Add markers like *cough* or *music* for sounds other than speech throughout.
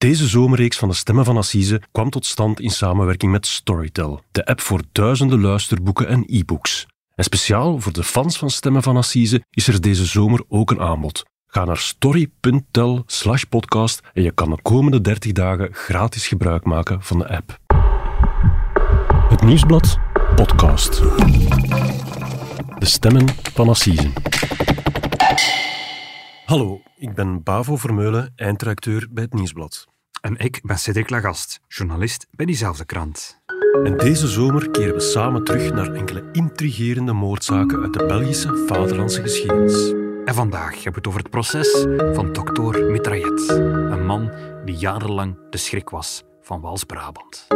Deze zomerreeks van de Stemmen van Assise kwam tot stand in samenwerking met Storytel, de app voor duizenden luisterboeken en e-books. En speciaal voor de fans van Stemmen van Assise is er deze zomer ook een aanbod. Ga naar story.tel slash podcast en je kan de komende 30 dagen gratis gebruik maken van de app. Het Nieuwsblad podcast. De Stemmen van Assise. Hallo, ik ben Bavo Vermeulen, eindredacteur bij het Nieuwsblad. En ik ben Cedric Lagast, journalist bij diezelfde krant. En deze zomer keren we samen terug naar enkele intrigerende moordzaken uit de Belgische vaderlandse geschiedenis. En vandaag hebben we het over het proces van dokter Mitraillet. Een man die jarenlang de schrik was van Wals-Brabant.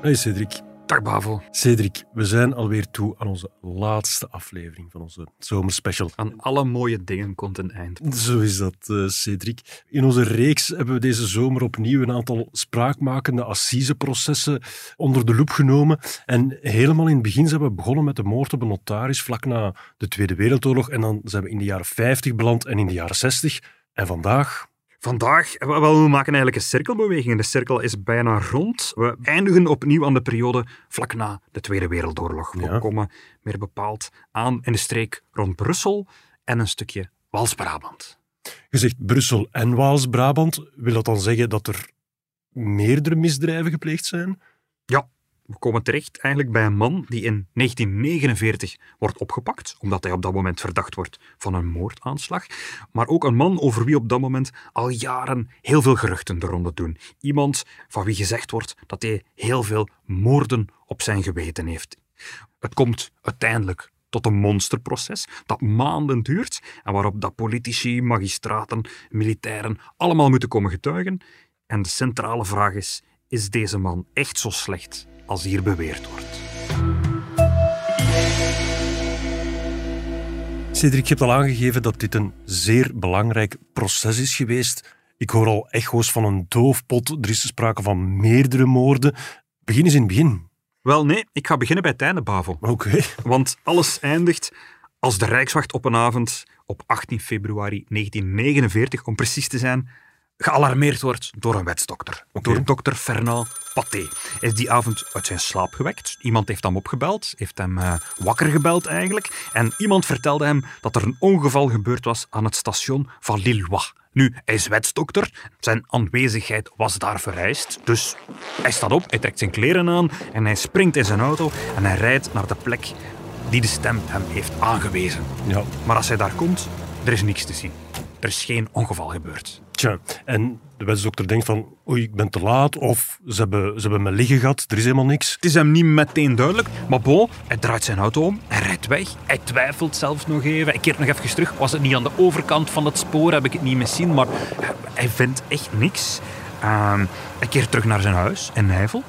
Hey Cedric. Dag Bavo. Cedric, we zijn alweer toe aan onze laatste aflevering van onze zomerspecial. Aan alle mooie dingen komt een eind. Zo is dat, uh, Cedric. In onze reeks hebben we deze zomer opnieuw een aantal spraakmakende assiseprocessen onder de loep genomen. En helemaal in het begin zijn we begonnen met de moord op een notaris vlak na de Tweede Wereldoorlog. En dan zijn we in de jaren 50 beland en in de jaren 60. En vandaag, Vandaag, wel, we maken eigenlijk een cirkelbeweging. De cirkel is bijna rond. We eindigen opnieuw aan de periode vlak na de Tweede Wereldoorlog. We Ja. komen meer bepaald aan in de streek rond Brussel en een stukje Wals-Brabant. je zegt Brussel en Waals-Brabant. Wil dat dan zeggen dat er meerdere misdrijven gepleegd zijn? Ja, we komen terecht eigenlijk bij een man die in 1949 wordt opgepakt, omdat hij op dat moment verdacht wordt van een moordaanslag. Maar ook een man over wie op dat moment al jaren heel veel geruchten de ronde doen. Iemand van wie gezegd wordt dat hij heel veel moorden op zijn geweten heeft. Het komt uiteindelijk tot een monsterproces dat maanden duurt en waarop dat politici, magistraten, militairen allemaal moeten komen getuigen. En de centrale vraag is, is deze man echt zo slecht als hier beweerd wordt? Cedric, je hebt al aangegeven dat dit een zeer belangrijk proces is geweest. Ik hoor al echo's van een doofpot. Er is sprake van meerdere moorden. Begin eens in het begin. Wel nee, ik ga beginnen bij het einde, Bavo. Oké. Want alles eindigt als de Rijkswacht op een avond op 18 februari 1949, om precies te zijn, gealarmeerd wordt door een wetsdokter. Door dokter Fernand Paté. Hij is die avond uit zijn slaap gewekt. Iemand heeft hem opgebeld, heeft hem eh, wakker gebeld eigenlijk. En iemand vertelde hem dat er een ongeval gebeurd was aan het station van Lillois. Nu, hij is wetsdokter. Zijn aanwezigheid was daar vereist. Dus hij staat op, hij trekt zijn kleren aan en hij springt in zijn auto en hij rijdt naar de plek die de stem hem heeft aangewezen. Ja. Maar als hij daar komt, er is niks te zien. Er is geen ongeval gebeurd. Tja, en de wetsdokter denkt van, oei, ik ben te laat, of ze hebben, ze hebben me liggen gehad, er is helemaal niks. Het is hem niet meteen duidelijk, maar bon, hij draait zijn auto om, hij rijdt weg, hij twijfelt zelfs nog even, hij keert nog even terug. Was het niet aan de overkant van het spoor, heb ik het niet zien, maar hij vindt echt niks. Ehm, hij keert terug naar zijn huis in Nijvel.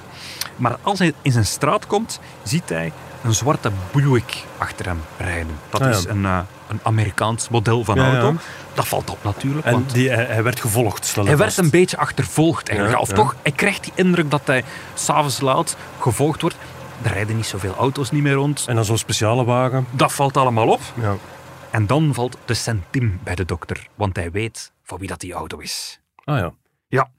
Maar als hij in zijn straat komt, ziet hij een zwarte Buick achter hem rijden. Dat Ah, ja. is een, eh, een Amerikaans model van Ja, ja. auto. Dat valt op natuurlijk, En want die, hij, hij werd gevolgd, stel hij werd een beetje achtervolgd eigenlijk. Ja, of toch, hij krijgt die indruk dat hij s'avonds laat gevolgd wordt. Er rijden niet zoveel auto's niet meer rond. En dan zo'n speciale wagen. Dat valt allemaal op. Ja. En dan valt de centim bij de dokter, want hij weet van wie dat die auto is. Ah ja. Ja,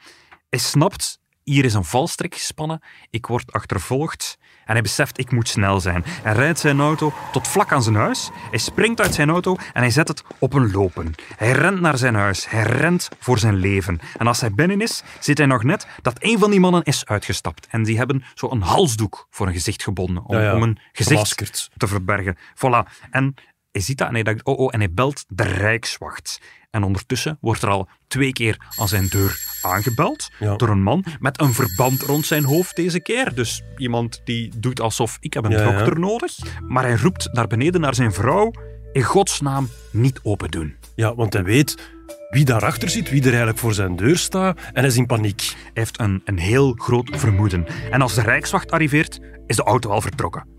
hij snapt, hier is een valstrik gespannen, ik word achtervolgd en hij beseft, ik moet snel zijn. Hij rijdt zijn auto tot vlak aan zijn huis, hij springt uit zijn auto en hij zet het op een lopen. Hij rent naar zijn huis, hij rent voor zijn leven. En als hij binnen is, ziet hij nog net dat een van die mannen is uitgestapt. En die hebben zo een halsdoek voor een gezicht gebonden, om, Ja, ja, om een gezicht te verbergen. Voilà. En hij ziet dat en hij denkt, oh oh, en hij belt de Rijkswacht. En ondertussen wordt er al twee keer aan zijn deur aangebeld Ja. door een man met een verband rond zijn hoofd deze keer. Dus iemand die doet alsof ik heb een Ja, dokter nodig. Maar hij roept naar beneden naar zijn vrouw, in godsnaam niet open doen. ja, want hij weet wie daarachter zit, wie er eigenlijk voor zijn deur staat, en hij is in paniek. Hij heeft een, een heel groot vermoeden. En als de Rijkswacht arriveert, is de auto al vertrokken.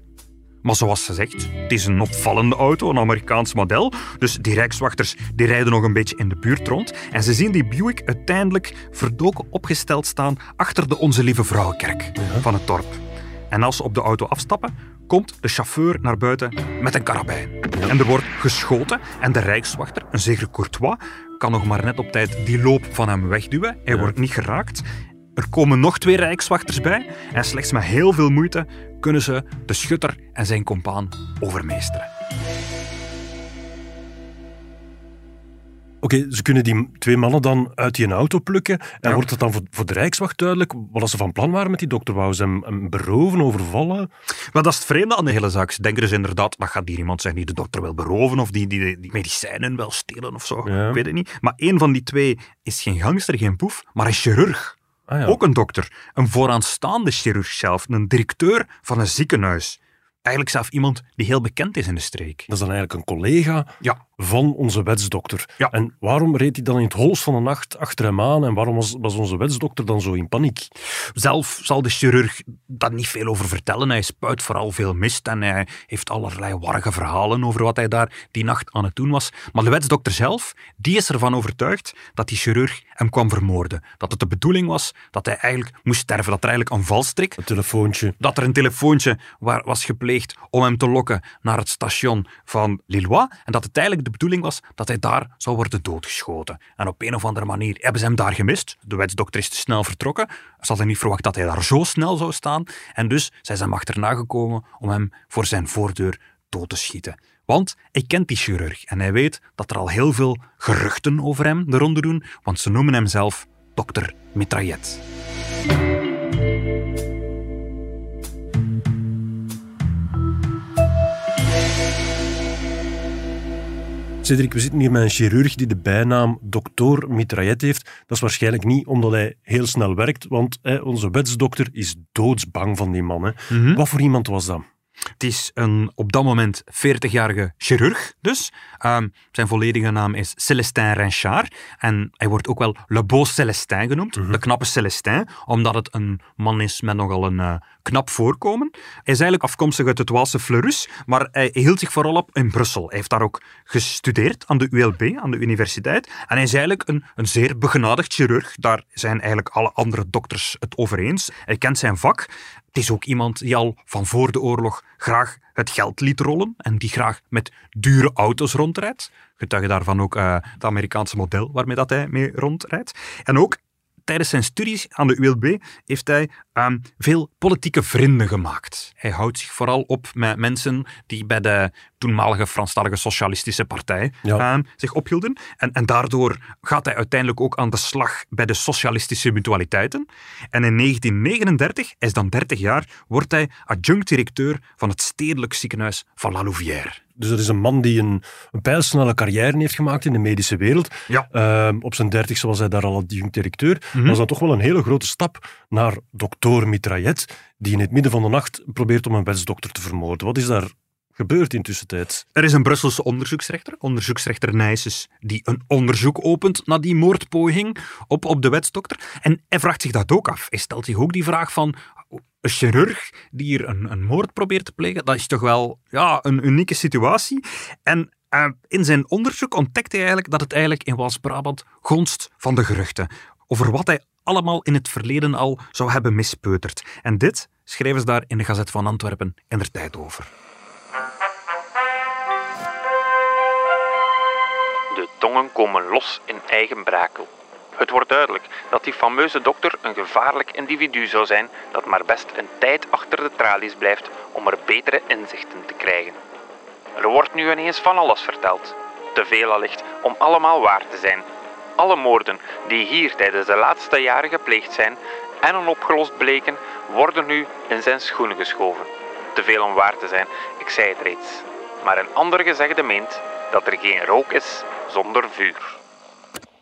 Maar zoals gezegd, het is een opvallende auto, een Amerikaans model. Dus die rijkswachters die rijden nog een beetje in de buurt rond. En ze zien die Buick uiteindelijk verdoken opgesteld staan achter de Onze Lieve Vrouwenkerk van het dorp. En als ze op de auto afstappen, komt de chauffeur naar buiten met een karabijn. En er wordt geschoten en de rijkswachter, een zekere Courtois, kan nog maar net op tijd die loop van hem wegduwen. Hij wordt niet geraakt. Er komen nog twee rijkswachters bij en slechts met heel veel moeite kunnen ze de schutter en zijn compaan overmeesteren. Oké, ze kunnen die twee mannen dan uit die auto plukken. En Ja. wordt het dan voor, voor de Rijkswacht duidelijk wat ze van plan waren met die dokter? Wou ze hem, hem beroven, overvallen? Maar dat is het vreemde aan de hele zaak. Ze denken dus inderdaad, dat gaat hier iemand zijn die de dokter wil beroven of die, die, die medicijnen wil stelen of zo. Ja. Ik weet het niet. Maar één van die twee is geen gangster, geen poef, maar een chirurg. Ah. Ook een dokter. Een vooraanstaande chirurg zelf. Een directeur van een ziekenhuis. Eigenlijk zelf iemand die heel bekend is in de streek. Dat is dan eigenlijk een collega Ja, van onze wetsdokter. Ja. En waarom reed hij dan in het hols van de nacht achter hem aan? En waarom was, was onze wetsdokter dan zo in paniek? Zelf zal de chirurg daar niet veel over vertellen. Hij spuit vooral veel mist en hij heeft allerlei warge verhalen over wat hij daar die nacht aan het doen was. Maar de wetsdokter zelf, die is ervan overtuigd dat die chirurg hem kwam vermoorden. Dat het de bedoeling was dat hij eigenlijk moest sterven. Dat er eigenlijk een valstrik Het telefoontje. dat er een telefoontje wa- was gepleegd om hem te lokken naar het station van Lillois en dat het eigenlijk de bedoeling was dat hij daar zou worden doodgeschoten. En op een of andere manier hebben ze hem daar gemist. De wetsdokter is te snel vertrokken. Ze hadden niet verwacht dat hij daar zo snel zou staan. En dus zijn ze hem achterna gekomen om hem voor zijn voordeur dood te schieten. Want hij kent die chirurg en hij weet dat er al heel veel geruchten over hem de ronde doen, want ze noemen hem zelf dokter Mitraillet. Cedric, we zitten hier met een chirurg die de bijnaam dokter Mitraillet heeft. Dat is waarschijnlijk niet omdat hij heel snel werkt, want hè, onze wetsdokter is doodsbang van die man. Hè. Wat voor iemand was dat? Het is een op dat moment 40-jarige chirurg, dus. Ehm, zijn volledige naam is Célestin Rinchard. En hij wordt ook wel Le Beau Célestin genoemd, de knappe Célestin, omdat het een man is met nogal een eh, knap voorkomen. Hij is eigenlijk afkomstig uit het Waalse Fleurus, maar hij hield zich vooral op in Brussel. Hij heeft daar ook gestudeerd aan de ULB, aan de universiteit. En hij is eigenlijk een, een zeer begenadigd chirurg. Daar zijn eigenlijk alle andere dokters het over eens. Hij kent zijn vak. Het is ook iemand die al van voor de oorlog graag het geld liet rollen en die graag met dure auto's rondrijdt. Getuige daarvan ook eh, het Amerikaanse model waarmee dat hij mee rondrijdt. En ook tijdens zijn studies aan de ULB heeft hij ehm, veel politieke vrienden gemaakt. Hij houdt zich vooral op met mensen die bij de toenmalige Franstalige Socialistische Partij Ja. ehm, zich ophielden. En, en daardoor gaat hij uiteindelijk ook aan de slag bij de Socialistische Mutualiteiten. En in 1939, hij is dan 30 jaar, wordt hij adjunct-directeur van het stedelijk ziekenhuis van La Louvière. Dus dat is een man die een, een pijlsnelle carrière heeft gemaakt in de medische wereld. Ja. Ehm, op zijn dertigste was hij daar al adjunct-directeur. Mhm. Dat is dan toch wel een hele grote stap naar dokter Mitraillet, die in het midden van de nacht probeert om een wetsdokter te vermoorden. Wat is daar gebeurd in tussentijd? Er is een Brusselse onderzoeksrechter, onderzoeksrechter Nijsses, die een onderzoek opent naar die moordpoging op, op de wetsdokter. En hij vraagt zich dat ook af. Hij stelt zich ook die vraag van, een chirurg die hier een, een moord probeert te plegen, dat is toch wel ja, een unieke situatie. En eh, in zijn onderzoek ontdekt hij eigenlijk dat het eigenlijk in Wals-Brabant gonst van de geruchten. Over wat hij allemaal in het verleden al zou hebben mispeuterd. En dit schrijven ze daar in de Gazet van Antwerpen in der tijd over. De tongen komen los in eigen brakel. Het wordt duidelijk dat die fameuze dokter een gevaarlijk individu zou zijn dat maar best een tijd achter de tralies blijft om er betere inzichten te krijgen. Er wordt nu ineens van alles verteld. Te veel allicht om allemaal waar te zijn. Alle moorden die hier tijdens de laatste jaren gepleegd zijn en onopgelost bleken, worden nu in zijn schoenen geschoven. Te veel om waar te zijn, ik zei het reeds. Maar een ander gezegde meent dat er geen rook is zonder vuur.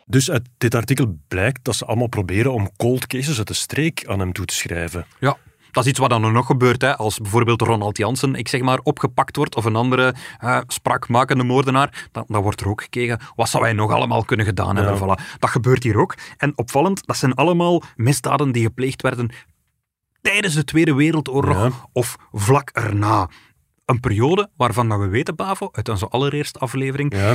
Dus uit dit artikel blijkt dat ze allemaal proberen om cold cases uit de streek aan hem toe te schrijven. Ja, dat is iets wat dan nog gebeurt. Hè. Als bijvoorbeeld Ronald Jansen, ik zeg maar, opgepakt wordt of een andere spraakmakende moordenaar, dan, dan wordt er ook gekeken, wat zou hij nog allemaal kunnen gedaan hebben. Voilà. Dat gebeurt hier ook. En opvallend, dat zijn allemaal misdaden die gepleegd werden tijdens de Tweede Wereldoorlog Ja. of vlak erna. Een periode waarvan we weten, Bavo, uit onze allereerste aflevering, Ja,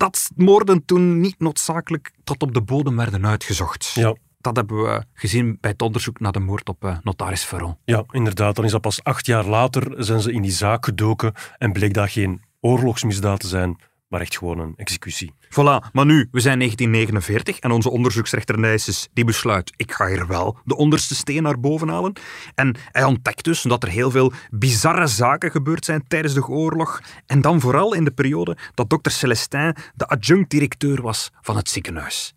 dat moorden toen niet noodzakelijk tot op de bodem werden uitgezocht. ja. dat hebben we gezien bij het onderzoek naar de moord op uh, notaris Ferron. Ja, inderdaad. Dan is dat pas acht jaar later zijn ze in die zaak gedoken en bleek dat geen oorlogsmisdaad te zijn, maar echt gewoon een executie. Voilà, maar nu, we zijn 1949 en onze onderzoeksrechter Nijsses die besluit, ik ga hier wel de onderste steen naar boven halen. En hij ontdekt dus dat er heel veel bizarre zaken gebeurd zijn tijdens de oorlog. En dan vooral in de periode dat dokter Celestin de adjunct-directeur was van het ziekenhuis.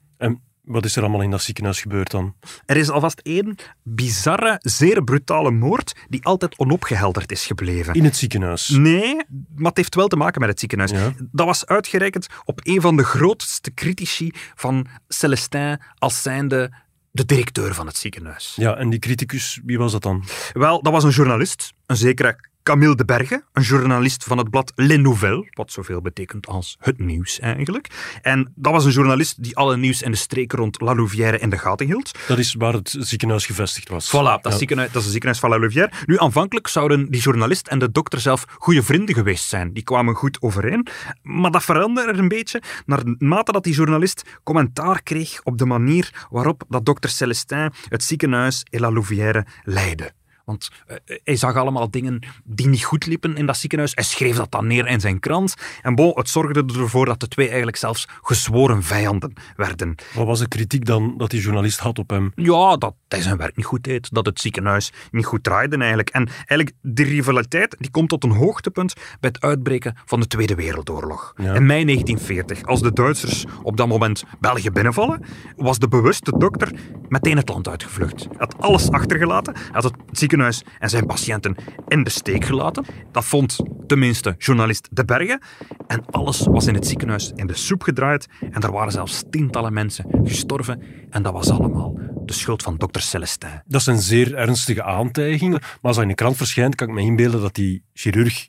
Wat is er allemaal in dat ziekenhuis gebeurd dan? Er is alvast één bizarre, zeer brutale moord die altijd onopgehelderd is gebleven. In het ziekenhuis? Nee, maar het heeft wel te maken met het ziekenhuis. Dat was uitgerekend op een van de grootste critici van Celestin als zijnde de directeur van het ziekenhuis. Ja, en die criticus, wie was dat dan? Wel, dat was een journalist, een zekere Camille de Berge, een journalist van het blad Les Nouvelles, wat zoveel betekent als het nieuws eigenlijk. En dat was een journalist die alle nieuws en de streken rond La Louvière in de gaten hield. Dat is waar het ziekenhuis gevestigd was. Voilà, dat, ziekenhuis, dat is het ziekenhuis van La Louvière. Nu, aanvankelijk zouden die journalist en de dokter zelf goede vrienden geweest zijn. Die kwamen goed overeen. Maar dat veranderde een beetje naarmate dat die journalist commentaar kreeg op de manier waarop dat dokter Celestin het ziekenhuis in La Louvière leidde. Want uh, hij zag allemaal dingen die niet goed liepen in dat ziekenhuis. Hij schreef dat dan neer in zijn krant. En bon, het zorgde ervoor dat de twee eigenlijk zelfs gezworen vijanden werden. Wat was de kritiek dan dat die journalist had op hem? Ja, dat hij zijn werk niet goed deed. Dat het ziekenhuis niet goed draaide eigenlijk. En eigenlijk, die rivaliteit die komt tot een hoogtepunt bij het uitbreken van de Tweede Wereldoorlog. In mei 1940, als de Duitsers op dat moment België binnenvallen, was de bewuste dokter meteen het land uitgevlucht. Hij had alles achtergelaten. Hij had het ziekenhuis en zijn patiënten in de steek gelaten. Dat vond tenminste journalist De Berge. En alles was in het ziekenhuis in de soep gedraaid. En er waren zelfs tientallen mensen gestorven. En dat was allemaal de schuld van dokter Celestin. Dat zijn zeer ernstige aantijgingen. Maar als dat in de krant verschijnt, kan ik me inbeelden dat die chirurg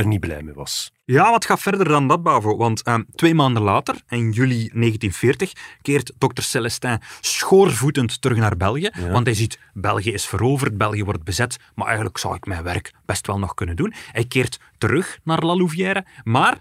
er niet blij mee was. Ja, wat gaat verder dan dat, Bavo. Want uh, twee maanden later, in juli 1940, keert dokter Celestin schoorvoetend terug naar België. Want hij ziet, België is veroverd, België wordt bezet, maar eigenlijk zou ik mijn werk best wel nog kunnen doen. Hij keert terug naar La Louvière, maar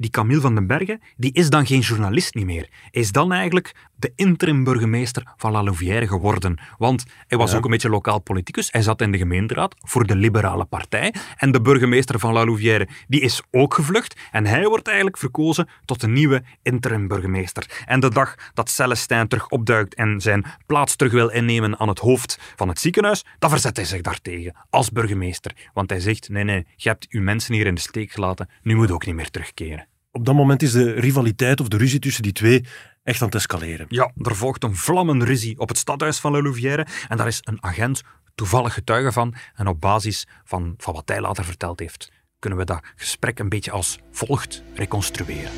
die Camille van den Bergen, die is dan geen journalist niet meer. Hij is dan eigenlijk de interim-burgemeester van La Louvière geworden. Want hij was ook een beetje lokaal politicus. Hij zat in de gemeenteraad voor de Liberale Partij. En de burgemeester van La Louvière, die is ook gevlucht. En hij wordt eigenlijk verkozen tot de nieuwe interim-burgemeester. En de dag dat Celestijn terug opduikt en zijn plaats terug wil innemen aan het hoofd van het ziekenhuis, dan verzet hij zich daartegen als burgemeester. Want hij zegt, nee, nee, je hebt uw mensen hier in de steek gelaten, nu moet ook niet meer terugkeren op dat moment is de rivaliteit of de ruzie tussen die twee echt aan het escaleren. Ja, er volgt een vlammende ruzie op het stadhuis van La Louvière en daar is een agent toevallig getuige van. En op basis van, van wat hij later verteld heeft, kunnen we dat gesprek een beetje als volgt reconstrueren.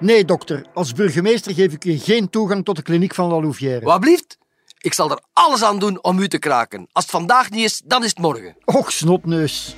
Nee, dokter. Als burgemeester geef ik u geen toegang tot de kliniek van La Louvière. Wat blieft? Ik zal er alles aan doen om u te kraken. Als het vandaag niet is, dan is het morgen. Och, snotneus.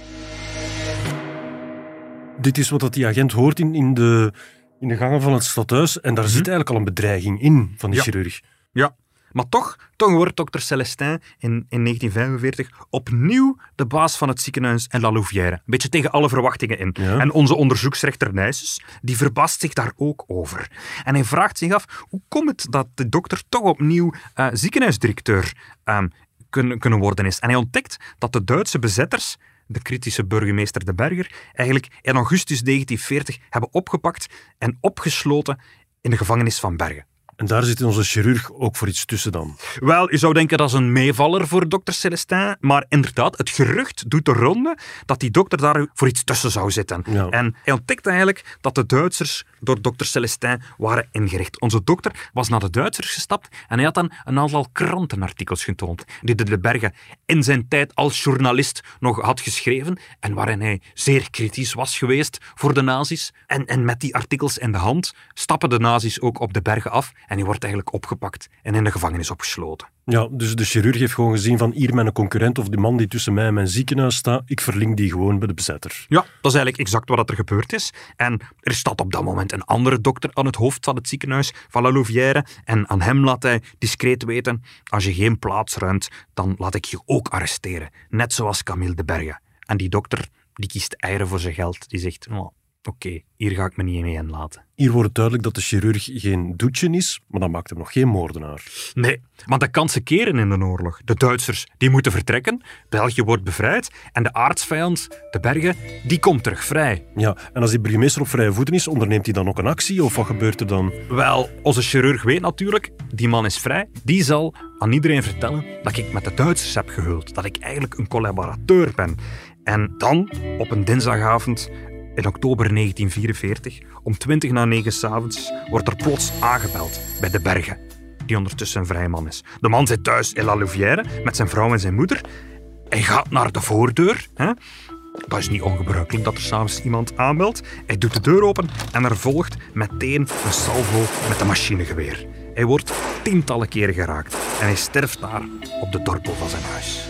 Dit is wat die agent hoort in, in, de, in de gangen van het stadhuis. En daar zit mhm. eigenlijk al een bedreiging in van die chirurg. Ja, maar toch, toch wordt dokter Celestin in, in 1945 opnieuw de baas van het ziekenhuis in La Louvière. Een beetje tegen alle verwachtingen in. En onze onderzoeksrechter Nijsses, die verbaast zich daar ook over. En hij vraagt zich af, hoe komt het dat de dokter toch opnieuw uh, ziekenhuisdirecteur uh, kunnen, kunnen worden is? En hij ontdekt dat de Duitse bezetters de kritische burgemeester De Berger, eigenlijk in augustus 1940 hebben opgepakt en opgesloten in de gevangenis van Bergen. En daar zit onze chirurg ook voor iets tussen dan. Wel, je zou denken dat is een meevaller voor dokter Celestin, maar inderdaad, het gerucht doet de ronde dat die dokter daar voor iets tussen zou zitten. En hij ontdekt eigenlijk dat de Duitsers door dokter Celestin waren ingericht. Onze dokter was naar de Duitsers gestapt en hij had dan een aantal krantenartikels getoond die de De Berge in zijn tijd als journalist nog had geschreven en waarin hij zeer kritisch was geweest voor de nazi's. En, en met die artikels in de hand stappen de nazi's ook op de bergen af en hij wordt eigenlijk opgepakt en in de gevangenis opgesloten. Ja, dus de chirurg heeft gewoon gezien van hier mijn concurrent of de man die tussen mij en mijn ziekenhuis staat, ik verlink die gewoon bij de bezetter. Ja, dat is eigenlijk exact wat er gebeurd is. En er staat op dat moment een andere dokter aan het hoofd van het ziekenhuis van La Louvière en aan hem laat hij discreet weten, als je geen plaats ruimt, dan laat ik je ook arresteren. Net zoals Camille de Berge. En die dokter, die kiest eieren voor zijn geld. Die zegt, oh, Oké, hier ga ik me niet mee inlaten. Hier wordt duidelijk dat de chirurg geen doetje is, maar dat maakt hem nog geen moordenaar. Nee, want de kansen keren in de oorlog. De Duitsers die moeten vertrekken, België wordt bevrijd en de aardsvijand, de bergen, die komt terug vrij. Ja, en als die burgemeester op vrije voeten is, onderneemt hij dan ook een actie of wat gebeurt er dan? Wel, onze chirurg weet natuurlijk, die man is vrij. Die zal aan iedereen vertellen dat ik met de Duitsers heb gehuld. Dat ik eigenlijk een collaborateur ben. En dan, op een dinsdagavond, in oktober 1944, om 20 na 9 s'avonds, wordt er plots aangebeld bij de Bergen, die ondertussen een vrij man is. De man zit thuis in La Louvière met zijn vrouw en zijn moeder. Hij gaat naar de voordeur. Hè? Dat is niet ongebruikelijk dat er s'avonds iemand aanbelt. Hij doet de deur open en er volgt meteen een salvo met een machinegeweer. Hij wordt tientallen keren geraakt en hij sterft daar op de dorpel van zijn huis.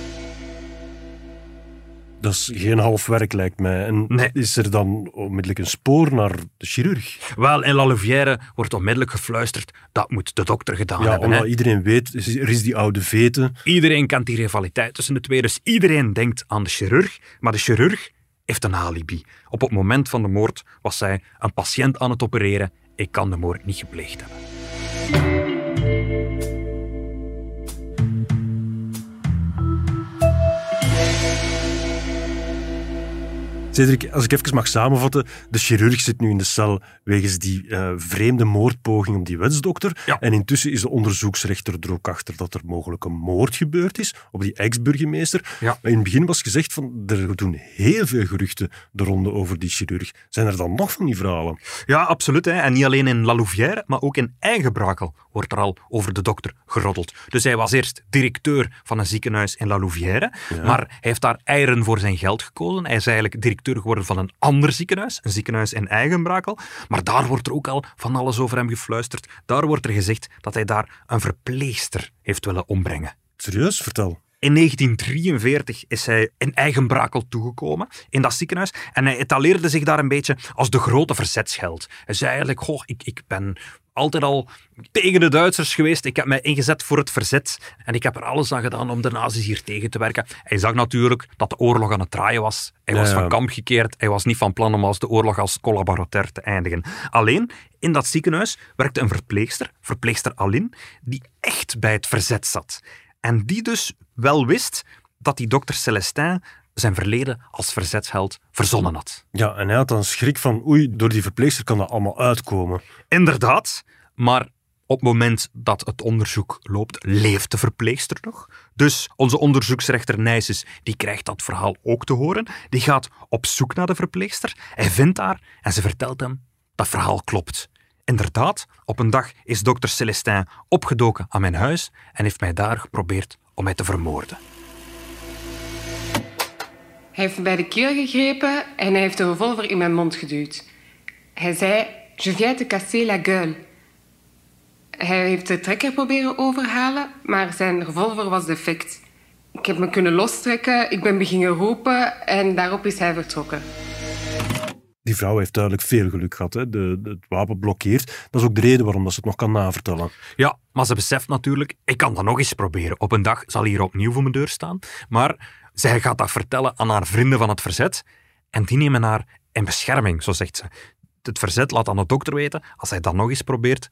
Dat is geen half werk, lijkt mij. En Nee. is er dan onmiddellijk een spoor naar de chirurg? Wel, in La Louvière wordt onmiddellijk gefluisterd dat moet de dokter gedaan Ja, hebben. omdat Hè? iedereen weet, er is die oude vete. Iedereen kent die rivaliteit tussen de twee, dus iedereen denkt aan de chirurg. Maar de chirurg heeft een alibi. Op het moment van de moord was zij een patiënt aan het opereren. Ik kan de moord niet gepleegd hebben. Cedric, als ik even mag samenvatten, de chirurg zit nu in de cel wegens die eh, vreemde moordpoging op die wetsdokter. Ja. En intussen is de onderzoeksrechter er ook achter dat er mogelijk een moord gebeurd is op die ex-burgemeester. Ja. Maar in het begin was gezegd van, er doen heel veel geruchten de ronde over die chirurg. Zijn er dan nog van die verhalen? Ja, absoluut. Hè. En niet alleen in La Louvière, maar ook in Eigenbrakel wordt er al over de dokter geroddeld. Dus hij was eerst directeur van een ziekenhuis in La Louvière, maar hij heeft daar eieren voor zijn geld gekozen. Hij is eigenlijk directeur geworden van een ander ziekenhuis, een ziekenhuis in Eigenbrakel. Maar daar wordt er ook al van alles over hem gefluisterd. Daar wordt er gezegd dat hij daar een verpleegster heeft willen ombrengen. Serieus? Vertel. In 1943 is hij in Eigenbrakel toegekomen, in dat ziekenhuis. En hij etaleerde zich daar een beetje als de grote verzetsheld. Hij zei eigenlijk, goh, ik, ik ben altijd al tegen de Duitsers geweest. Ik heb mij ingezet voor het verzet. En ik heb er alles aan gedaan om de nazi's hier tegen te werken. Hij zag natuurlijk dat de oorlog aan het draaien was. Hij was Ja, van kamp gekeerd. Hij was niet van plan om als de oorlog als collaborateur te eindigen. Alleen, in dat ziekenhuis werkte een verpleegster, verpleegster Aline, die echt bij het verzet zat. En die dus wel wist dat die dokter Celestin zijn verleden als verzetsheld verzonnen had. Ja, en hij had dan schrik van, oei, door die verpleegster kan dat allemaal uitkomen. Inderdaad, maar op het moment dat het onderzoek loopt, leeft de verpleegster nog. Dus onze onderzoeksrechter Nijsens, die krijgt dat verhaal ook te horen. Die gaat op zoek naar de verpleegster. Hij vindt haar en ze vertelt hem dat verhaal klopt. Inderdaad, op een dag is dokter Celestin opgedoken aan mijn huis en heeft mij daar geprobeerd om mij te vermoorden. Hij heeft me bij de keel gegrepen en hij heeft een revolver in mijn mond geduwd. Hij zei: Je viens te casser la gueule. Hij heeft de trekker proberen overhalen, maar zijn revolver was defect. Ik heb me kunnen lostrekken, ik ben beginnen roepen en daarop is hij vertrokken. Die vrouw heeft duidelijk veel geluk gehad. Hè? De, de- het wapen blokkeert. Dat is ook de reden waarom dat ze het nog kan navertellen. Ja, maar ze beseft natuurlijk, ik kan dat nog eens proberen. Op een dag zal hij hier opnieuw voor mijn deur staan. Maar zij gaat dat vertellen aan haar vrienden van het verzet. En die nemen haar in bescherming, zo zegt ze. Het verzet laat aan de dokter weten, als hij dat nog eens probeert,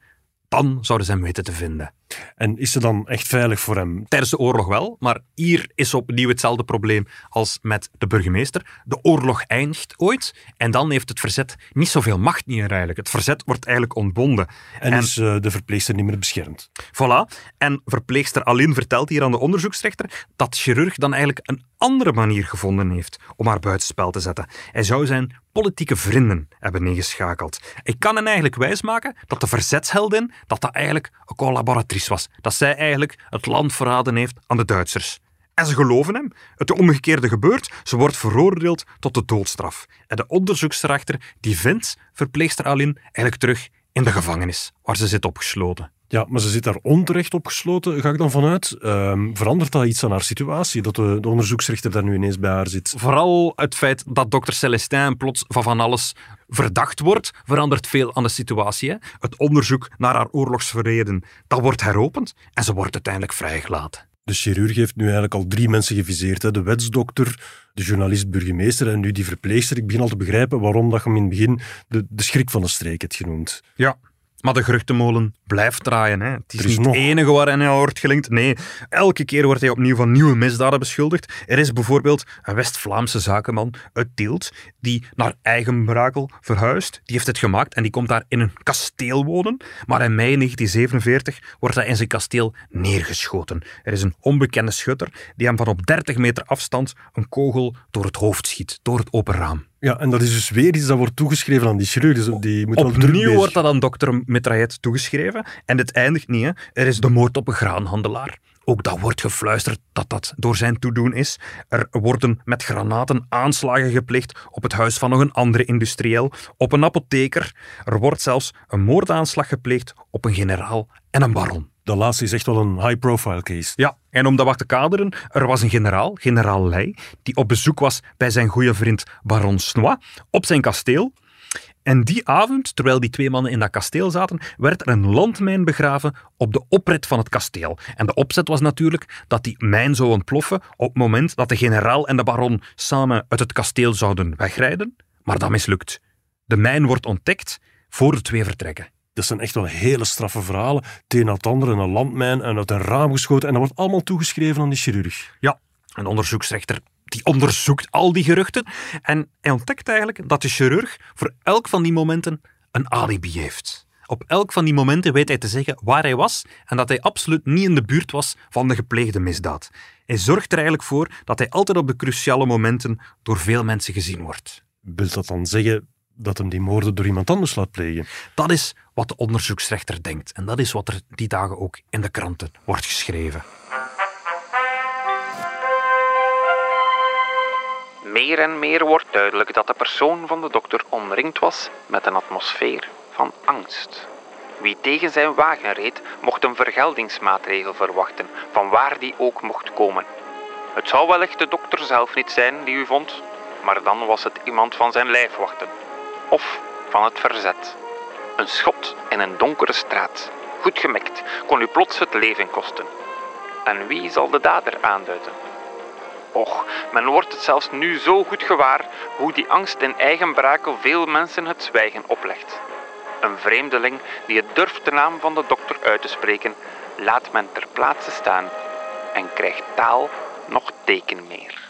dan zouden ze hem weten te vinden. En is ze dan echt veilig voor hem? Tijdens de oorlog wel, maar hier is opnieuw hetzelfde probleem als met de burgemeester. De oorlog eindigt ooit en dan heeft het verzet niet zoveel macht meer eigenlijk. Het verzet wordt eigenlijk ontbonden. En, is eh, de verpleegster niet meer beschermd? Voilà. En verpleegster Aline vertelt hier aan de onderzoeksrechter dat chirurg dan eigenlijk een andere manier gevonden heeft om haar buitenspel te zetten. Hij zou zijn politieke vrienden hebben ingeschakeld. Ik kan hen eigenlijk wijsmaken dat de verzetsheldin dat dat eigenlijk een collaboratrice was. Dat zij eigenlijk het land verraden heeft aan de Duitsers. En ze geloven hem. Het omgekeerde gebeurt. Ze wordt veroordeeld tot de doodstraf. En de onderzoeksrechter die vindt verpleegster Aline eigenlijk terug in de gevangenis, waar ze zit opgesloten. Ja, maar ze zit daar onterecht opgesloten, ga ik dan vanuit. Ehm, verandert dat iets aan haar situatie, dat de, de onderzoeksrechter daar nu ineens bij haar zit? Vooral het feit dat dokter Celestin plots van van alles verdacht wordt, verandert veel aan de situatie. Hè? Het onderzoek naar haar oorlogsverleden, dat wordt heropend en ze wordt uiteindelijk vrijgelaten. De chirurg heeft nu eigenlijk al drie mensen geviseerd. Hè. De wetsdokter, de journalist-burgemeester en nu die verpleegster. Ik begin al te begrijpen waarom dat je hem in het begin de, de schrik van de streek hebt genoemd. Ja, maar de geruchtenmolen blijft draaien. Hè. Het is, is niet nog- het enige waarin hij wordt gelinkt. Nee, elke keer wordt hij opnieuw van nieuwe misdaden beschuldigd. Er is bijvoorbeeld een West-Vlaamse zakenman uit Tielt die naar Eigenbrakel verhuist. Die heeft het gemaakt en die komt daar in een kasteel wonen. Maar in mei 1947 wordt hij in zijn kasteel neergeschoten. Er is een onbekende schutter die hem van op 30 meter afstand een kogel door het hoofd schiet, door het open raam. Ja, en dat is dus weer iets dat wordt toegeschreven aan die chirurg. Dus die moet Opnieuw wordt dat aan dokter Mitraillet toegeschreven. En het eindigt niet. Hè. Er is de moord op een graanhandelaar. Ook dat wordt gefluisterd dat dat door zijn toedoen is. Er worden met granaten aanslagen gepleegd op het huis van nog een andere industrieel, op een apotheker. Er wordt zelfs een moordaanslag gepleegd op een generaal en een baron. Dat laatste is echt wel een high-profile case. Ja, en om dat wat te kaderen, er was een generaal, generaal Leij, die op bezoek was bij zijn goede vriend Baron Snois op zijn kasteel. En die avond, terwijl die twee mannen in dat kasteel zaten, werd er een landmijn begraven op de oprit van het kasteel. En de opzet was natuurlijk dat die mijn zou ontploffen op het moment dat de generaal en de baron samen uit het kasteel zouden wegrijden. Maar dat mislukt. De mijn wordt ontdekt voor de twee vertrekken. Dat zijn echt wel hele straffe verhalen. Het een na het andere, een landmijn en uit een raam geschoten. En dat wordt allemaal toegeschreven aan die chirurg. Ja, een onderzoeksrechter die onderzoekt al die geruchten en hij ontdekt eigenlijk dat de chirurg voor elk van die momenten een alibi heeft. Op elk van die momenten weet hij te zeggen waar hij was en dat hij absoluut niet in de buurt was van de gepleegde misdaad. Hij zorgt er eigenlijk voor dat hij altijd op de cruciale momenten door veel mensen gezien wordt. Wil dat dan zeggen dat hem die moorden door iemand anders laat plegen? Dat is wat de onderzoeksrechter denkt en dat is wat er die dagen ook in de kranten wordt geschreven. Meer en meer wordt duidelijk dat de persoon van de dokter omringd was met een atmosfeer van angst. Wie tegen zijn wagen reed, mocht een vergeldingsmaatregel verwachten, van waar die ook mocht komen. Het zou wellicht de dokter zelf niet zijn die u vond, maar dan was het iemand van zijn lijfwachten. Of van het verzet. Een schot in een donkere straat, goed gemikt, kon u plots het leven kosten. En wie zal de dader aanduiden? Och, men wordt het zelfs nu zo goed gewaar hoe die angst in eigen brakel veel mensen het zwijgen oplegt. Een vreemdeling die het durft de naam van de dokter uit te spreken, laat men ter plaatse staan en krijgt taal nog teken meer.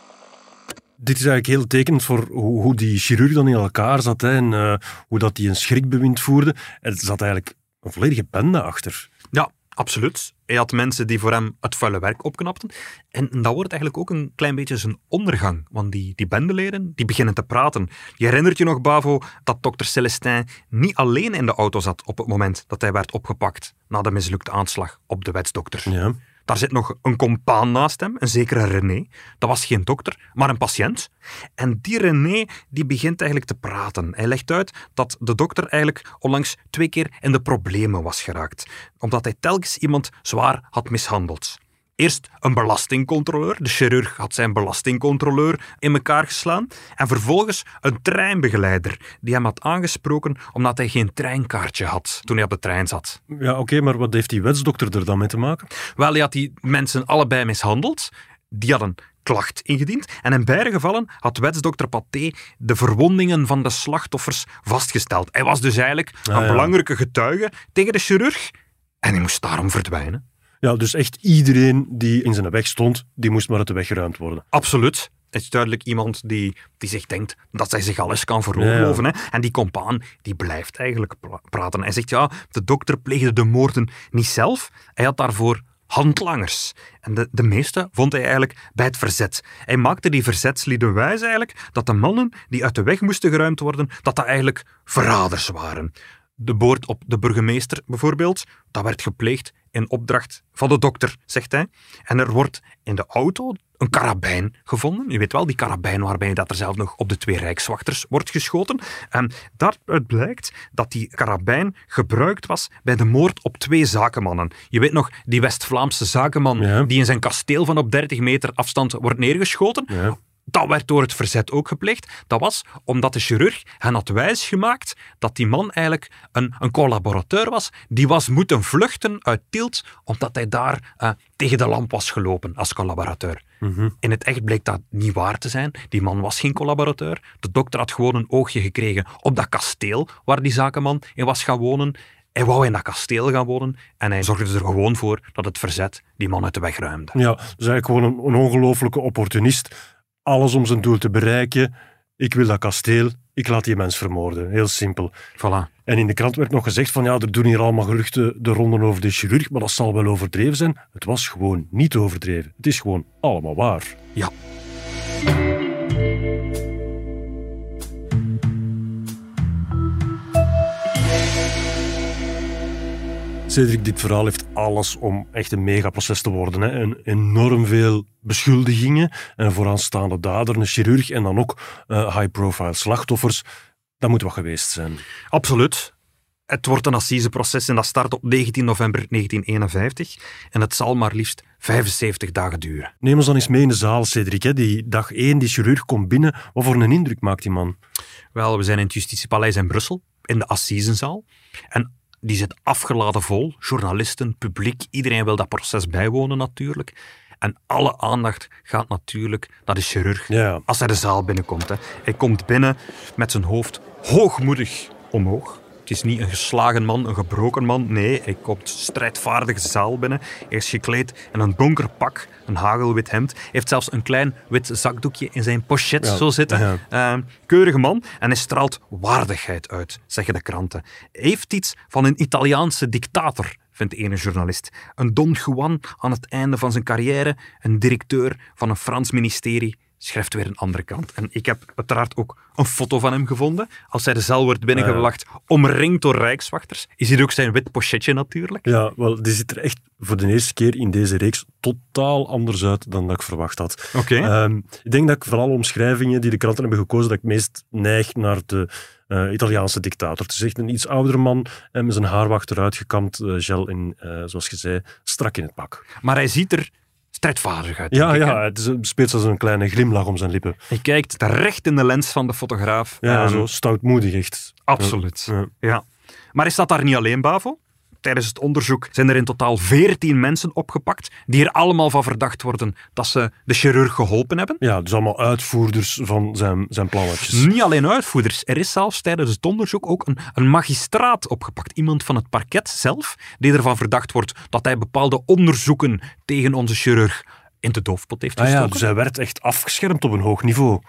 Dit is eigenlijk heel tekenend voor hoe, hoe die chirurg dan in elkaar zat hè, en eh, hoe dat hij een schrikbewind voerde. Er zat eigenlijk een volledige bende achter. Ja, absoluut. Hij had mensen die voor hem het vuile werk opknapten. En dat wordt eigenlijk ook een klein beetje zijn ondergang. Want die, die bendeleden, die beginnen te praten. Je herinnert je nog, Bavo, dat dokter Celestin niet alleen in de auto zat op het moment dat hij werd opgepakt na de mislukte aanslag op de wetsdokter. Ja. Daar zit nog een compaan naast hem, een zekere René. Dat was geen dokter, maar een patiënt. En die René die begint eigenlijk te praten. Hij legt uit dat de dokter eigenlijk onlangs twee keer in de problemen was geraakt. Omdat hij telkens iemand zwaar had mishandeld. Eerst een belastingcontroleur. De chirurg had zijn belastingcontroleur in elkaar geslaan. En vervolgens een treinbegeleider die hem had aangesproken omdat hij geen treinkaartje had toen hij op de trein zat. Ja, oké, maar wat heeft die wetsdokter er dan mee te maken? Wel, hij had die mensen allebei mishandeld. Die hadden klacht ingediend. En in beide gevallen had wetsdokter Paté de verwondingen van de slachtoffers vastgesteld. Hij was dus eigenlijk een Ah, ja. belangrijke getuige tegen de chirurg. En hij moest daarom verdwijnen. Ja, dus echt iedereen die in zijn weg stond, die moest maar uit de weg geruimd worden. Absoluut. Het is duidelijk iemand die, die zich denkt dat hij zich alles kan veroorloven. Hè? En die compaan die blijft eigenlijk pra- praten. Hij zegt, ja, de dokter pleegde de moorden niet zelf. Hij had daarvoor handlangers. En de, de meeste vond hij eigenlijk bij het verzet. Hij maakte die verzetslieden wijs eigenlijk dat de mannen die uit de weg moesten geruimd worden, dat dat eigenlijk verraders waren. De moord op de burgemeester bijvoorbeeld, dat werd gepleegd in opdracht van de dokter, zegt hij. En er wordt in de auto een karabijn gevonden. Je weet wel, die karabijn waarbij dat er zelf nog op de twee rijkswachters wordt geschoten. En daaruit blijkt dat die karabijn gebruikt was bij de moord op twee zakenmannen. Je weet nog, die West-Vlaamse zakenman Ja. die in zijn kasteel van op 30 meter afstand wordt neergeschoten. Ja. Dat werd door het verzet ook gepleegd. Dat was omdat de chirurg hen had wijsgemaakt dat die man eigenlijk een, een collaborateur was. Die was moeten vluchten uit Tielt omdat hij daar uh, tegen de lamp was gelopen als collaborateur. Mhm. In het echt bleek dat niet waar te zijn. Die man was geen collaborateur. De dokter had gewoon een oogje gekregen op dat kasteel waar die zakenman in was gaan wonen. Hij wou in dat kasteel gaan wonen en hij zorgde er gewoon voor dat het verzet die man uit de weg ruimde. Ja, dus eigenlijk gewoon een, een ongelofelijke opportunist. Alles om zijn doel te bereiken. Ik wil dat kasteel, ik laat die mens vermoorden. Heel simpel. Voilà. En in de krant werd nog gezegd van ja, er doen hier allemaal geruchten de ronden over de chirurg, maar dat zal wel overdreven zijn. Het was gewoon niet overdreven. Het is gewoon allemaal waar. Ja. Cedric, dit verhaal heeft alles om echt een megaproces te worden. Hè. Een enorm veel beschuldigingen, een vooraanstaande dader, een chirurg en dan ook uh, high-profile slachtoffers. Dat moet wat geweest zijn. Absoluut. Het wordt een assiseproces en dat start op 19 november 1951 en het zal maar liefst 75 dagen duren. Neem ons dan eens mee in de zaal, Cedric. Hè. Die dag 1, die chirurg komt binnen. Wat voor een indruk maakt die man? Wel, we zijn in het Justitiepaleis in Brussel, in de assisenzaal. En die zit afgeladen vol. Journalisten, publiek, iedereen wil dat proces bijwonen natuurlijk. En alle aandacht gaat natuurlijk naar de chirurg Ja. als hij de zaal binnenkomt. Hè. Hij komt binnen met zijn hoofd hoogmoedig omhoog. Het is niet een geslagen man, een gebroken man. Nee, hij komt strijdvaardig zaal binnen. Hij is gekleed in een donker pak, een hagelwit hemd. Hij heeft zelfs een klein wit zakdoekje in zijn pochet Ja, zo zitten. ja. Eh, keurige man en hij straalt waardigheid uit, zeggen de kranten. Hij heeft iets van een Italiaanse dictator, vindt de ene journalist. Een Don Juan aan het einde van zijn carrière, een directeur van een Frans ministerie, schrijft weer een andere kant. En ik heb uiteraard ook een foto van hem gevonden. Als hij de zaal wordt binnengewacht, omringd door rijkswachters. Je ziet ook zijn wit pochetje natuurlijk. Ja, wel, die ziet er echt voor de eerste keer in deze reeks totaal anders uit dan dat ik verwacht had. Oké. Ehm, ik denk dat ik vooral omschrijvingen die de kranten hebben gekozen, dat ik meest neig naar de eh, Italiaanse dictator. Het is echt een iets oudere man en met zijn haar eruit gekamd, eh, gel en, eh, zoals je zei, strak in het pak. Maar hij ziet er strijdvaardig uit. Ja, ja het is, speelt als een kleine glimlach om zijn lippen. Hij kijkt recht in de lens van de fotograaf. Ja, En- zo stoutmoedig echt. Absoluut. Ja. Ja. Maar hij staat daar niet alleen, Bavo. Tijdens het onderzoek zijn er in totaal 14 mensen opgepakt die er allemaal van verdacht worden dat ze de chirurg geholpen hebben. Ja, dus allemaal uitvoerders van zijn, zijn plannetjes. Niet alleen uitvoerders. Er is zelfs tijdens het onderzoek ook een, een magistraat opgepakt. Iemand van het parket zelf, die ervan verdacht wordt dat hij bepaalde onderzoeken tegen onze chirurg in de doofpot heeft Ah gestoken. ja, dus hij werd echt afgeschermd op een hoog niveau.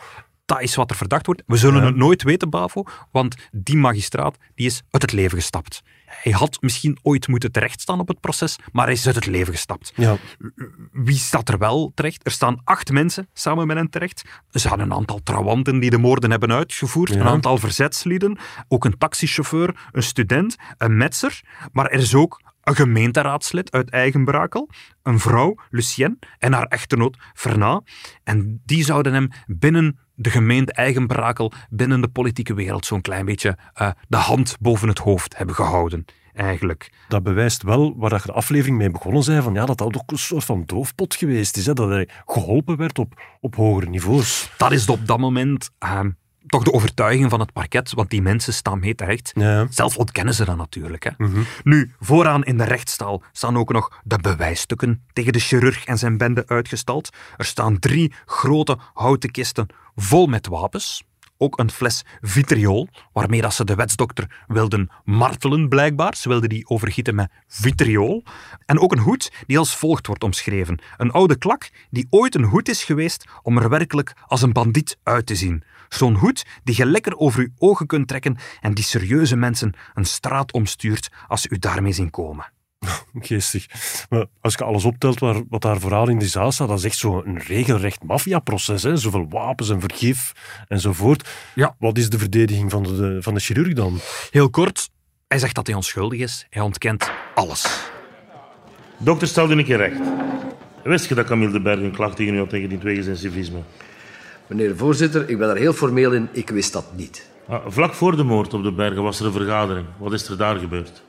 Dat is wat er verdacht wordt. We zullen Ja. het nooit weten, Bavo, want die magistraat die is uit het leven gestapt. Hij had misschien ooit moeten terechtstaan op het proces, maar hij is uit het leven gestapt. Ja, Wie staat er wel terecht? Er staan acht mensen samen met hen terecht. Er zijn een aantal trawanten die de moorden hebben uitgevoerd, Ja. een aantal verzetslieden, ook een taxichauffeur, een student, een metser, maar er is ook een gemeenteraadslid uit Eigenbrakel, een vrouw, Lucienne, en haar echtgenoot, Fernand. En die zouden hem binnen de gemeente Eigenbrakel, binnen de politieke wereld, zo'n klein beetje eh, de hand boven het hoofd hebben gehouden, eigenlijk. dat bewijst wel waar dat je de aflevering mee begonnen zei, van ja, dat dat ook een soort van doofpot geweest is. Hè, dat hij geholpen werd op, op hogere niveaus. Dat is op dat moment ehm, toch de overtuiging van het parket, want die mensen staan mee terecht. Ja. Zelf ontkennen ze dat natuurlijk. Hè. Nu, vooraan in de rechtszaal staan ook nog de bewijsstukken tegen de chirurg en zijn bende uitgestald. Er staan drie grote houten kisten vol met wapens. Ook een fles vitriol, waarmee dat ze de wetsdokter wilden martelen blijkbaar. Ze wilden die overgieten met vitriol. En ook een hoed die als volgt wordt omschreven. Een oude klak die ooit een hoed is geweest om er werkelijk als een bandiet uit te zien. Zo'n hoed die je lekker over uw ogen kunt trekken en die serieuze mensen een straat omstuurt als ze u daarmee zien komen. *laughs* Geestig. Maar als je alles optelt waar, wat daar vooral in die zaal staat, dat is echt zo'n regelrecht maffiaproces. hè. Zoveel wapens en vergif enzovoort. Ja. Wat is de verdediging van de, van de chirurg dan? Heel kort, hij zegt dat hij onschuldig is. Hij ontkent alles. Dokter, stel je een keer recht. Wist je dat Camille de Berg een klacht tegen u had ingediend wegens zijn civisme? Meneer de voorzitter, ik ben daar heel formeel in. Ik wist dat niet. Ah, vlak voor de moord op de Bergen was er een vergadering. Wat is er daar gebeurd?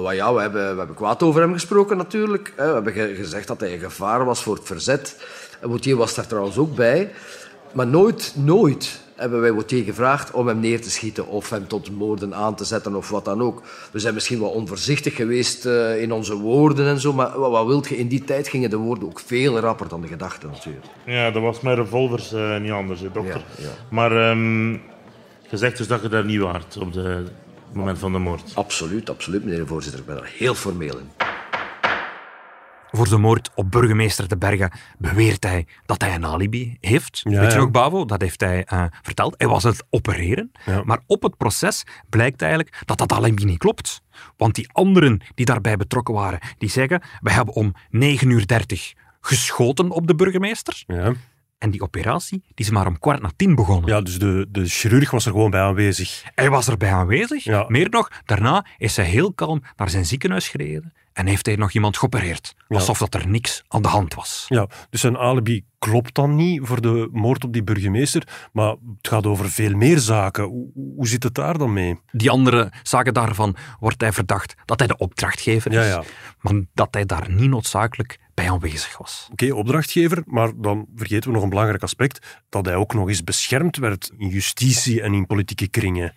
Maar ja, we hebben, we hebben kwaad over hem gesproken natuurlijk. We hebben ge- gezegd dat hij een gevaar was voor het verzet. En Moutier was daar trouwens ook bij. Maar nooit, nooit hebben wij Wautier gevraagd om hem neer te schieten of hem tot moorden aan te zetten of wat dan ook. We zijn misschien wel onvoorzichtig geweest uh, in onze woorden en zo, maar wat, wat wilt je? In die tijd gingen de woorden ook veel rapper dan de gedachten natuurlijk. Ja, dat was met revolvers uh, niet anders, hè, dokter. Ja, ja. Maar um, je zegt dus dat je daar niet waart op de, het moment van de moord. Absoluut, absoluut, meneer de voorzitter. Ik ben er heel formeel in. Voor de moord op burgemeester De Bergen beweert hij dat hij een alibi heeft. Ja, Weet je ja. nog, Bavo? Dat heeft hij uh, verteld. Hij was het opereren. Ja. Maar op het proces blijkt eigenlijk dat dat alibi niet klopt. Want die anderen die daarbij betrokken waren, die zeggen, we hebben om 9 uur 30 geschoten op de burgemeester. Ja, En die operatie die is maar om kwart na tien begonnen. ja dus de, de chirurg was er gewoon bij aanwezig. Hij was erbij aanwezig. Ja. Meer nog, daarna is hij heel kalm naar zijn ziekenhuis gereden en heeft hij nog iemand geopereerd. Ja. Alsof dat er niks aan de hand was. Ja, dus zijn alibi klopt dan niet voor de moord op die burgemeester, maar het gaat over veel meer zaken. Hoe, hoe zit het daar dan mee? Die andere zaken daarvan wordt hij verdacht dat hij de opdrachtgever is, Ja, ja. maar dat hij daar niet noodzakelijk bij aanwezig was. Oké, opdrachtgever, maar dan vergeten we nog een belangrijk aspect, dat hij ook nog eens beschermd werd in justitie en in politieke kringen.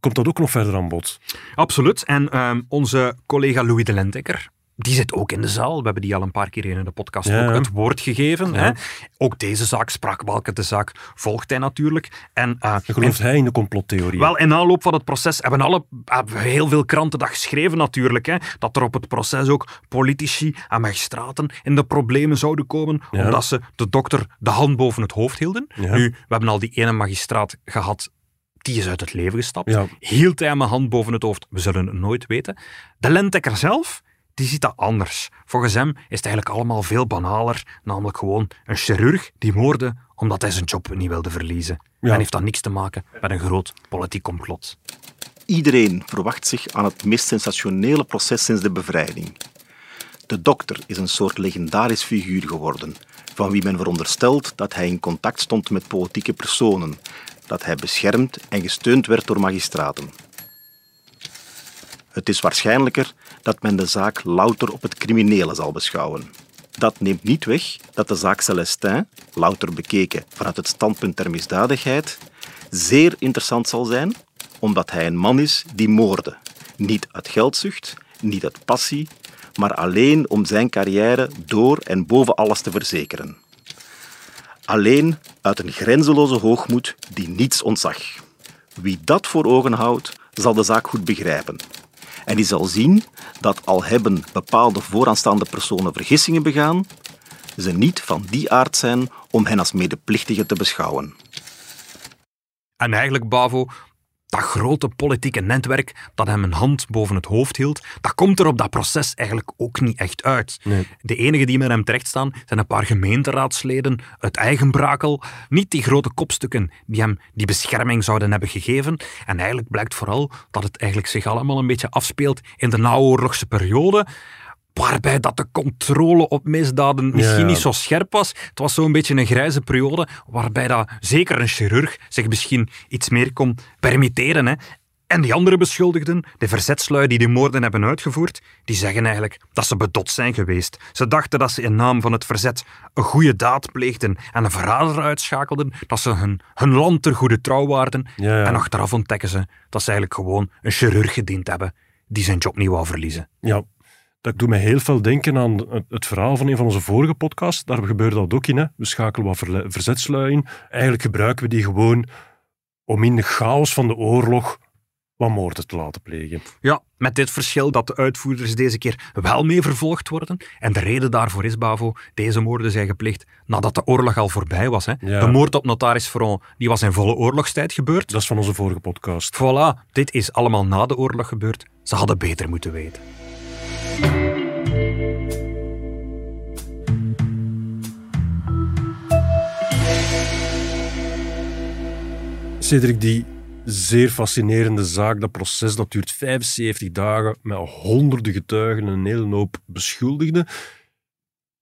Komt dat ook nog verder aan bod? Absoluut. En ehm, onze collega Louis de Lentekker, die zit ook in de zaal. We hebben die al een paar keer in de podcast Ja, ook het woord gegeven. Ja. Hè? Ook deze zaak, spraakbalken de zaak, volgt hij natuurlijk. En, eh, Gelooft hij in de complottheorie? Wel, in aanloop van het proces hebben, alle, hebben heel veel kranten dat geschreven natuurlijk. Hè, dat er op het proces ook politici en magistraten in de problemen zouden komen. Ja. Omdat ze de dokter de hand boven het hoofd hielden. Nu, we hebben al die ene magistraat gehad. Die is uit het leven gestapt. Ja. Hield hij mijn hand boven het hoofd? We zullen het nooit weten. De Lentekker zelf, die ziet dat anders. Volgens hem is het eigenlijk allemaal veel banaler. Namelijk gewoon een chirurg die moordde omdat hij zijn job niet wilde verliezen. Ja. En heeft dat niks te maken met een groot politiek complot. Iedereen verwacht zich aan het meest sensationele proces sinds de bevrijding. De dokter is een soort legendarisch figuur geworden, van wie men veronderstelt dat hij in contact stond met politieke personen, dat hij beschermd en gesteund werd door magistraten. Het is waarschijnlijker dat men de zaak louter op het criminele zal beschouwen. Dat neemt niet weg dat de zaak Celestin, louter bekeken vanuit het standpunt der misdadigheid, zeer interessant zal zijn, omdat hij een man is die moordde. Niet uit geldzucht, niet uit passie, maar alleen om zijn carrière door en boven alles te verzekeren. Alleen uit een grenzeloze hoogmoed die niets ontzag. Wie dat voor ogen houdt, zal de zaak goed begrijpen. En die zal zien dat al hebben bepaalde vooraanstaande personen vergissingen begaan, ze niet van die aard zijn om hen als medeplichtigen te beschouwen. En eigenlijk, Bavo, dat grote politieke netwerk dat hem een hand boven het hoofd hield, dat komt er op dat proces eigenlijk ook niet echt uit. Nee. De enigen die met hem terechtstaan zijn een paar gemeenteraadsleden uit eigen brakel. Niet die grote kopstukken die hem die bescherming zouden hebben gegeven. En eigenlijk blijkt vooral dat het eigenlijk zich allemaal een beetje afspeelt in de naoorlogse periode. Waarbij dat de controle op misdaden misschien ja. niet zo scherp was. Het was zo'n beetje een grijze periode, waarbij dat zeker een chirurg zich misschien iets meer kon permitteren. Hè. En die andere beschuldigden, de verzetslui die de moorden hebben uitgevoerd, die zeggen eigenlijk dat ze bedot zijn geweest. Ze dachten dat ze in naam van het verzet een goede daad pleegden en een verrader uitschakelden, dat ze hun, hun land ter goede trouw waarden. Ja, ja. En achteraf ontdekken ze dat ze eigenlijk gewoon een chirurg gediend hebben die zijn job niet wou verliezen. Ja, dat doet mij heel veel denken aan het- verhaal van een van onze vorige podcasts. Daar gebeurde dat ook in. Hè. We schakelen wat verzetslui in. Eigenlijk gebruiken we die gewoon om in de chaos van de oorlog wat moorden te laten plegen. Ja, met dit verschil dat de uitvoerders deze keer wel mee vervolgd worden. En de reden daarvoor is, Bavo, deze moorden zijn gepleegd nadat de oorlog al voorbij was. Hè. Ja. De moord op notaris Veron die was in volle oorlogstijd gebeurd. Dat is van onze vorige podcast. Voilà, dit is allemaal na de oorlog gebeurd. Ze hadden beter moeten weten. Cedric, die zeer fascinerende zaak, dat proces, dat duurt 75 dagen met honderden getuigen en een hele hoop beschuldigden.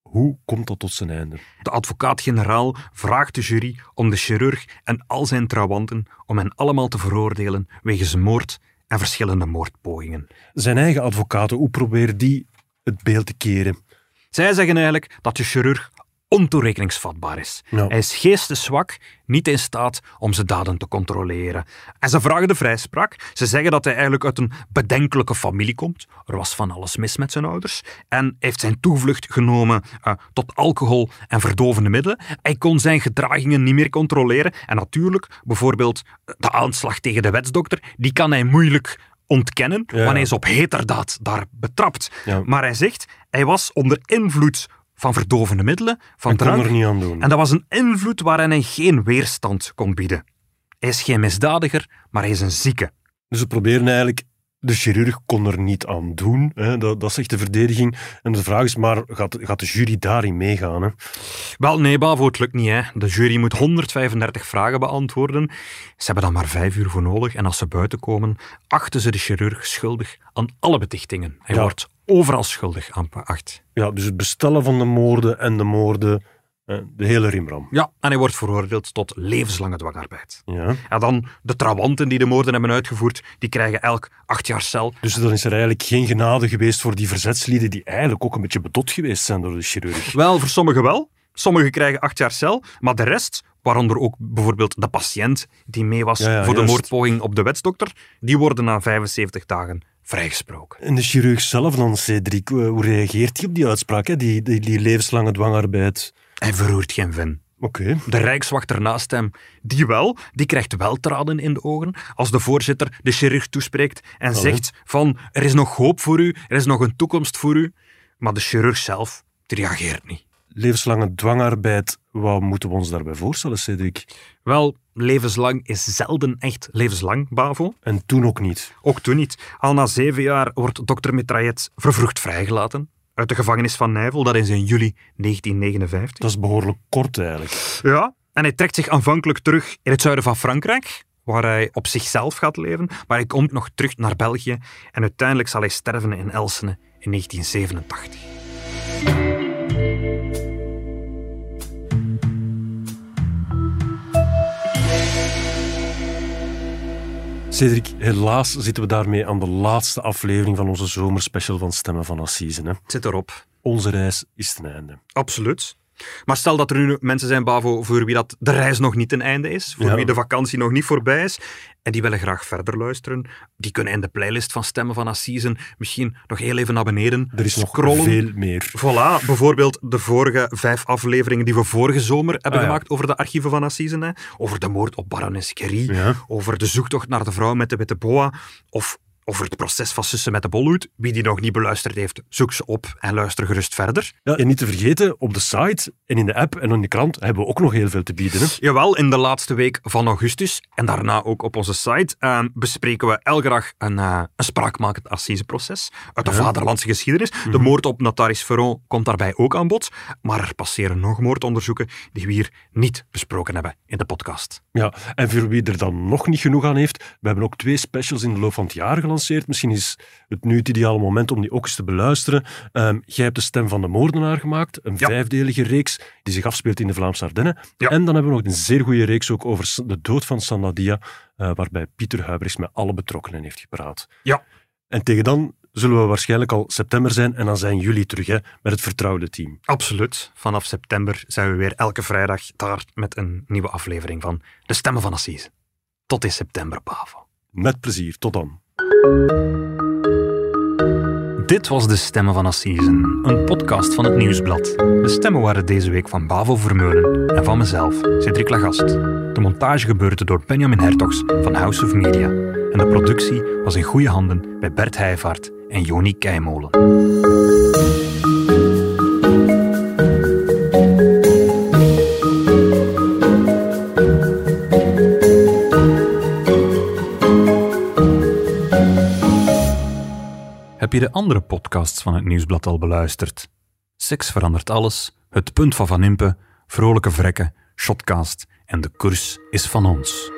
Hoe komt dat tot zijn einde? De advocaat-generaal vraagt de jury om de chirurg en al zijn trouwanten om hen allemaal te veroordelen wegens moord en verschillende moordpogingen. Zijn eigen advocaten, hoe proberen die het beeld te keren? Zij zeggen eigenlijk dat de chirurg ontoerekeningsvatbaar is. Ja. Hij is geesteszwak, niet in staat om zijn daden te controleren. En ze vragen de vrijspraak. Ze zeggen dat hij eigenlijk uit een bedenkelijke familie komt. Er was van alles mis met zijn ouders. En heeft zijn toevlucht genomen eh, tot alcohol en verdovende middelen. Hij kon zijn gedragingen niet meer controleren. En natuurlijk, bijvoorbeeld de aanslag tegen de wetsdokter, die kan hij moeilijk ontkennen, Ja. want hij is op heterdaad daar betrapt. Ja. Maar hij zegt, hij was onder invloed van verdovende middelen, van kon er niet aan doen. En dat was een invloed waaraan hij geen weerstand kon bieden. Hij is geen misdadiger, maar hij is een zieke. Dus ze proberen eigenlijk... De chirurg kon er niet aan doen. Hè? Dat, dat zegt de verdediging. En de vraag is maar, gaat, gaat de jury daarin meegaan? Hè? Wel, nee, Bavo, het lukt niet. Hè. De jury moet 135 vragen beantwoorden. Ze hebben daar maar vijf uur voor nodig. En als ze buiten komen, achten ze de chirurg schuldig aan alle betichtingen. Hij Ja. wordt overal schuldig aan geacht. Ja, dus het bestellen van de moorden en de moorden, de hele rimram. Ja, en hij wordt veroordeeld tot levenslange dwangarbeid. Ja. Ja, dan de trawanten die de moorden hebben uitgevoerd, die krijgen elk acht jaar cel. Dus dan is er eigenlijk geen genade geweest voor die verzetslieden die eigenlijk ook een beetje bedot geweest zijn door de chirurg. Wel, voor sommigen wel. Sommigen krijgen acht jaar cel, maar de rest, waaronder ook bijvoorbeeld de patiënt die mee was Ja, ja, voor de moordpoging op de wetsdokter, die worden na 75 dagen vrijgesproken. En de chirurg zelf dan, Cedric, eh, hoe reageert hij op die uitspraak, hè? Die, die, die levenslange dwangarbeid? Hij verroert geen vin. Oké. De rijkswachter naast hem, die wel, die krijgt wel tranen in de ogen als de voorzitter de chirurg toespreekt en zegt van er is nog hoop voor u, er is nog een toekomst voor u. Maar de chirurg zelf, die reageert niet. Levenslange dwangarbeid, wat moeten we ons daarbij voorstellen, Cedric? Wel, levenslang is zelden echt levenslang, Bavo. En toen ook niet. Ook toen niet. Al na zeven jaar wordt dokter Mitraillet vervroegd vrijgelaten uit de gevangenis van Nijvel. Dat is in juli 1959. Dat is behoorlijk kort eigenlijk. Ja, en hij trekt zich aanvankelijk terug in het zuiden van Frankrijk, waar hij op zichzelf gaat leven. Maar hij komt nog terug naar België en uiteindelijk zal hij sterven in Elsene in 1987. Cedric, helaas zitten we daarmee aan de laatste aflevering van onze zomerspecial van Stemmen van Assise. Hè? Het zit erop. Onze reis is ten einde. Absoluut. Maar stel dat er nu mensen zijn, Bavo, voor wie dat de reis nog niet ten einde is, voor Ja. wie de vakantie nog niet voorbij is, en die willen graag verder luisteren, die kunnen in de playlist van Stemmen van Assisen misschien nog heel even naar beneden Er is nog scrollen. veel meer. Voilà, bijvoorbeeld de vorige vijf afleveringen die we vorige zomer hebben Ah, ja. gemaakt over de archieven van Assisen. Hè. Over de moord op barones Curie, Ja. over de zoektocht naar de vrouw met de witte boa, of over het proces van Sussen met de bolhoed. Wie die nog niet beluisterd heeft, zoek ze op en luister gerust verder. Ja, en niet te vergeten, op de site en in de app en in de krant hebben we ook nog heel veel te bieden. Hè? Jawel, in de laatste week van augustus en daarna ook op onze site eh, bespreken we elke dag een, eh, een spraakmakend assiseproces uit de vaderlandse geschiedenis. De moord op notaris Ferron komt daarbij ook aan bod, maar er passeren nog moordonderzoeken die we hier niet besproken hebben in de podcast. Ja, en voor wie er dan nog niet genoeg aan heeft, we hebben ook twee specials in de loop van het jaar gelanceerd. Misschien is het nu het ideale moment om die ook eens te beluisteren. Ehm, jij hebt de stem van de moordenaar gemaakt, een Ja. vijfdelige reeks die zich afspeelt in de Vlaamse Ardennen. Ja. En dan hebben we nog een zeer goede reeks ook over de dood van Sandadia, eh, waarbij Pieter Huibrechts met alle betrokkenen heeft gepraat. Ja. En tegen dan zullen we waarschijnlijk al september zijn en dan zijn jullie terug hè, met het vertrouwde team. Absoluut. Vanaf september zijn we weer elke vrijdag daar met een nieuwe aflevering van De Stemmen van Assise. Tot in september, Pavo. Met plezier, tot dan. Dit was De Stemmen van Assisen, een podcast van het Nieuwsblad. De stemmen waren deze week van Bavo Vermeulen en van mezelf, Cedric Lagast. De montage gebeurde door Benjamin Hertogs van House of Media. En de productie was in goede handen bij Bert Heijvaart en Joni Keimolen. Heb je de andere podcasts van het Nieuwsblad al beluisterd? Seks verandert alles, Het punt van Van Impe, Vrolijke Vrekken, Shotcast en De koers is van ons.